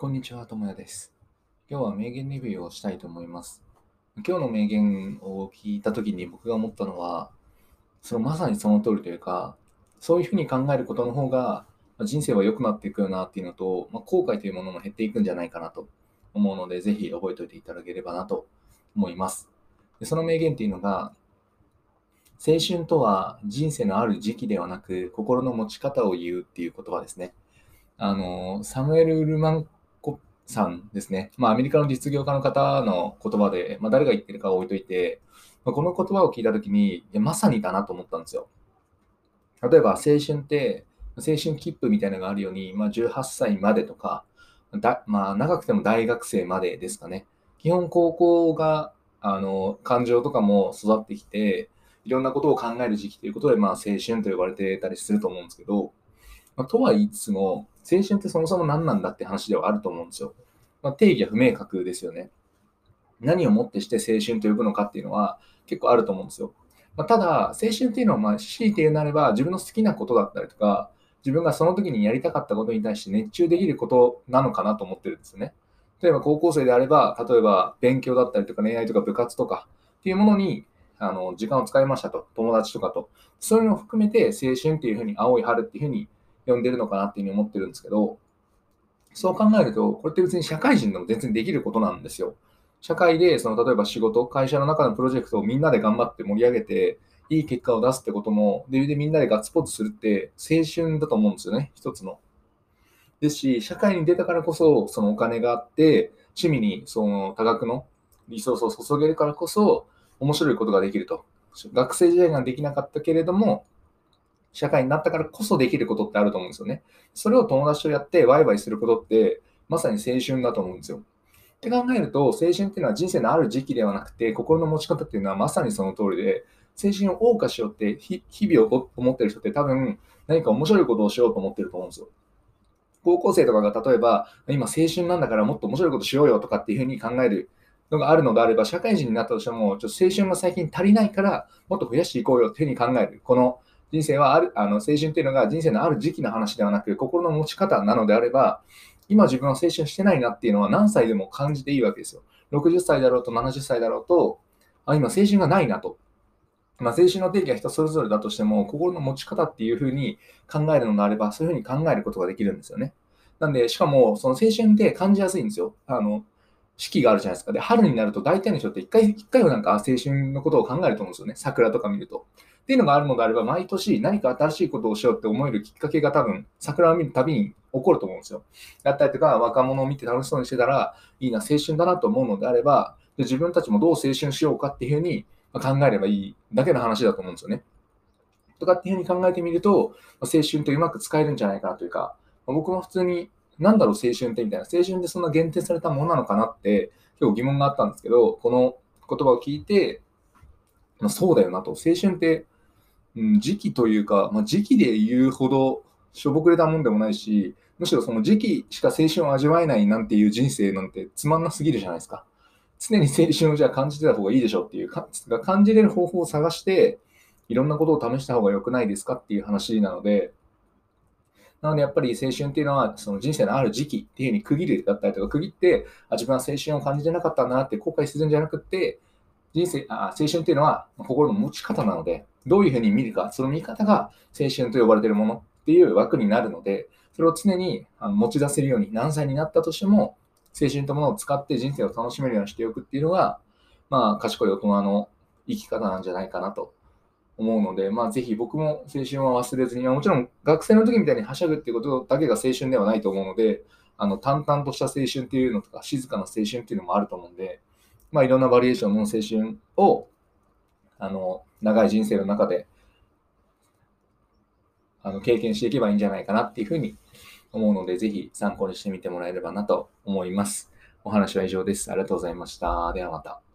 こんにちは、ともやです。今日は名言レビューをしたいと思います。今日の名言を聞いたときに僕が思ったのは、そのまさにその通りというか、そういうふうに考えることの方が人生は良くなっていくよなっていうのと、まあ、後悔というものも減っていくんじゃないかなと思うので、ぜひ覚えておいていただければなと思います。でその名言っていうのが、青春とは人生のある時期ではなく、心の持ち方を言うっていう言葉ですね。あの、サムエル・ウルマンさんですね。まあ、アメリカの実業家の方の言葉で、まあ、誰が言ってるかは置いといて、まあ、この言葉を聞いたときに、いやまさにだなと思ったんですよ。例えば、青春って、青春切符みたいなのがあるように、まあ、18歳までとか、だまあ、長くても大学生までですかね。基本、高校が、あの、感情とかも育ってきて、いろんなことを考える時期ということで、まあ、青春と呼ばれてたりすると思うんですけど、まあ、とは言いつつも、青春ってそもそも何なんだって話ではあると思うんですよ。まあ、定義は不明確ですよね。何をもってして青春と呼ぶのかっていうのは結構あると思うんですよ。まあ、ただ、青春っていうのは、まあ、強いて言うなれば、自分の好きなことだったりとか、自分がその時にやりたかったことに対して熱中できることなのかなと思ってるんですよね。例えば高校生であれば、例えば勉強だったりとか恋愛とか部活とかっていうものにあの時間を使いましたと、友達とかと。そういうのを含めて青春っていうふうに、青い春っていうふうに呼んでるのかなっていうふうに思ってるんですけど、そう考えると、これって別に社会人でも全然できることなんですよ。社会で、その例えば仕事、会社の中のプロジェクトをみんなで頑張って盛り上げて、いい結果を出すってことも、ででみんなでガッツポーズするって青春だと思うんですよね、一つの。ですし、社会に出たからこそ、そのお金があって、趣味にその多額のリソースを注げるからこそ、面白いことができると。学生時代にはできなかったけれども、社会になったからこそできることってあると思うんですよね。それを友達とやってワイワイすることって、まさに青春だと思うんですよ。って考えると、青春っていうのは人生のある時期ではなくて、心の持ち方っていうのはまさにその通りで、青春を謳歌しようって日々を思ってる人って多分何か面白いことをしようと思ってると思うんですよ。高校生とかが例えば、今青春なんだからもっと面白いことしようよとかっていうふうに考えるのがあるのであれば、社会人になったとしても、ちょっと青春が最近足りないから、もっと増やしていこうよっていうふうに考える。この人生はある、あの青春っていうのが人生のある時期の話ではなく、心の持ち方なのであれば、今自分は青春してないなっていうのは何歳でも感じていいわけですよ。60歳だろうと70歳だろうと、あ今青春がないなと。まあ、青春の定義は人それぞれだとしても、心の持ち方っていうふうに考えるのであれば、そういうふうに考えることができるんですよね。なんで、しかも、その青春って感じやすいんですよ。あの、四季があるじゃないですか。で、春になると大体の人って一回、一回はなんか青春のことを考えると思うんですよね。桜とか見ると。っていうのがあるのであれば、毎年何か新しいことをしようって思えるきっかけが多分、桜を見るたびに起こると思うんですよ。だったりとか、若者を見て楽しそうにしてたら、いいな、青春だなと思うのであれば、自分たちもどう青春しようかっていうふうに考えればいいだけの話だと思うんですよね。とかっていうふうに考えてみると、青春ってうまく使えるんじゃないかなというか、僕も普通に、なんだろう、青春ってみたいな、青春ってそんな限定されたものなのかなって、結構疑問があったんですけど、この言葉を聞いて、まあ、そうだよなと、青春って、うん、時期というか、まあ、時期で言うほどしょぼくれたもんでもないし、むしろその時期しか青春を味わえないなんていう人生なんてつまんなすぎるじゃないですか。常に青春をじゃあ感じてた方がいいでしょっていうか、感じれる方法を探して、いろんなことを試した方が良くないですかっていう話なので、なのでやっぱり青春っていうのはその人生のある時期っていうふうに区切るだったりとか区切って、あ自分は青春を感じてなかったんだなって後悔するんじゃなくて、人生あ青春っていうのは心の持ち方なので、どういうふうに見るか、その見方が青春と呼ばれているものっていう枠になるので、それを常に持ち出せるように、何歳になったとしても、青春というものを使って人生を楽しめるようにしておくっていうのが、まあ、賢い大人の生き方なんじゃないかなと思うので、まあ、ぜひ僕も青春は忘れずに、もちろん学生の時みたいにはしゃぐっていうことだけが青春ではないと思うので、あの淡々とした青春っていうのとか、静かな青春っていうのもあると思うんで、まあ、いろんなバリエーションの青春をあの長い人生の中であの経験していけばいいんじゃないかなっていうふうに思うので、ぜひ参考にしてみてもらえればなと思います。お話は以上です。ありがとうございました。ではまた。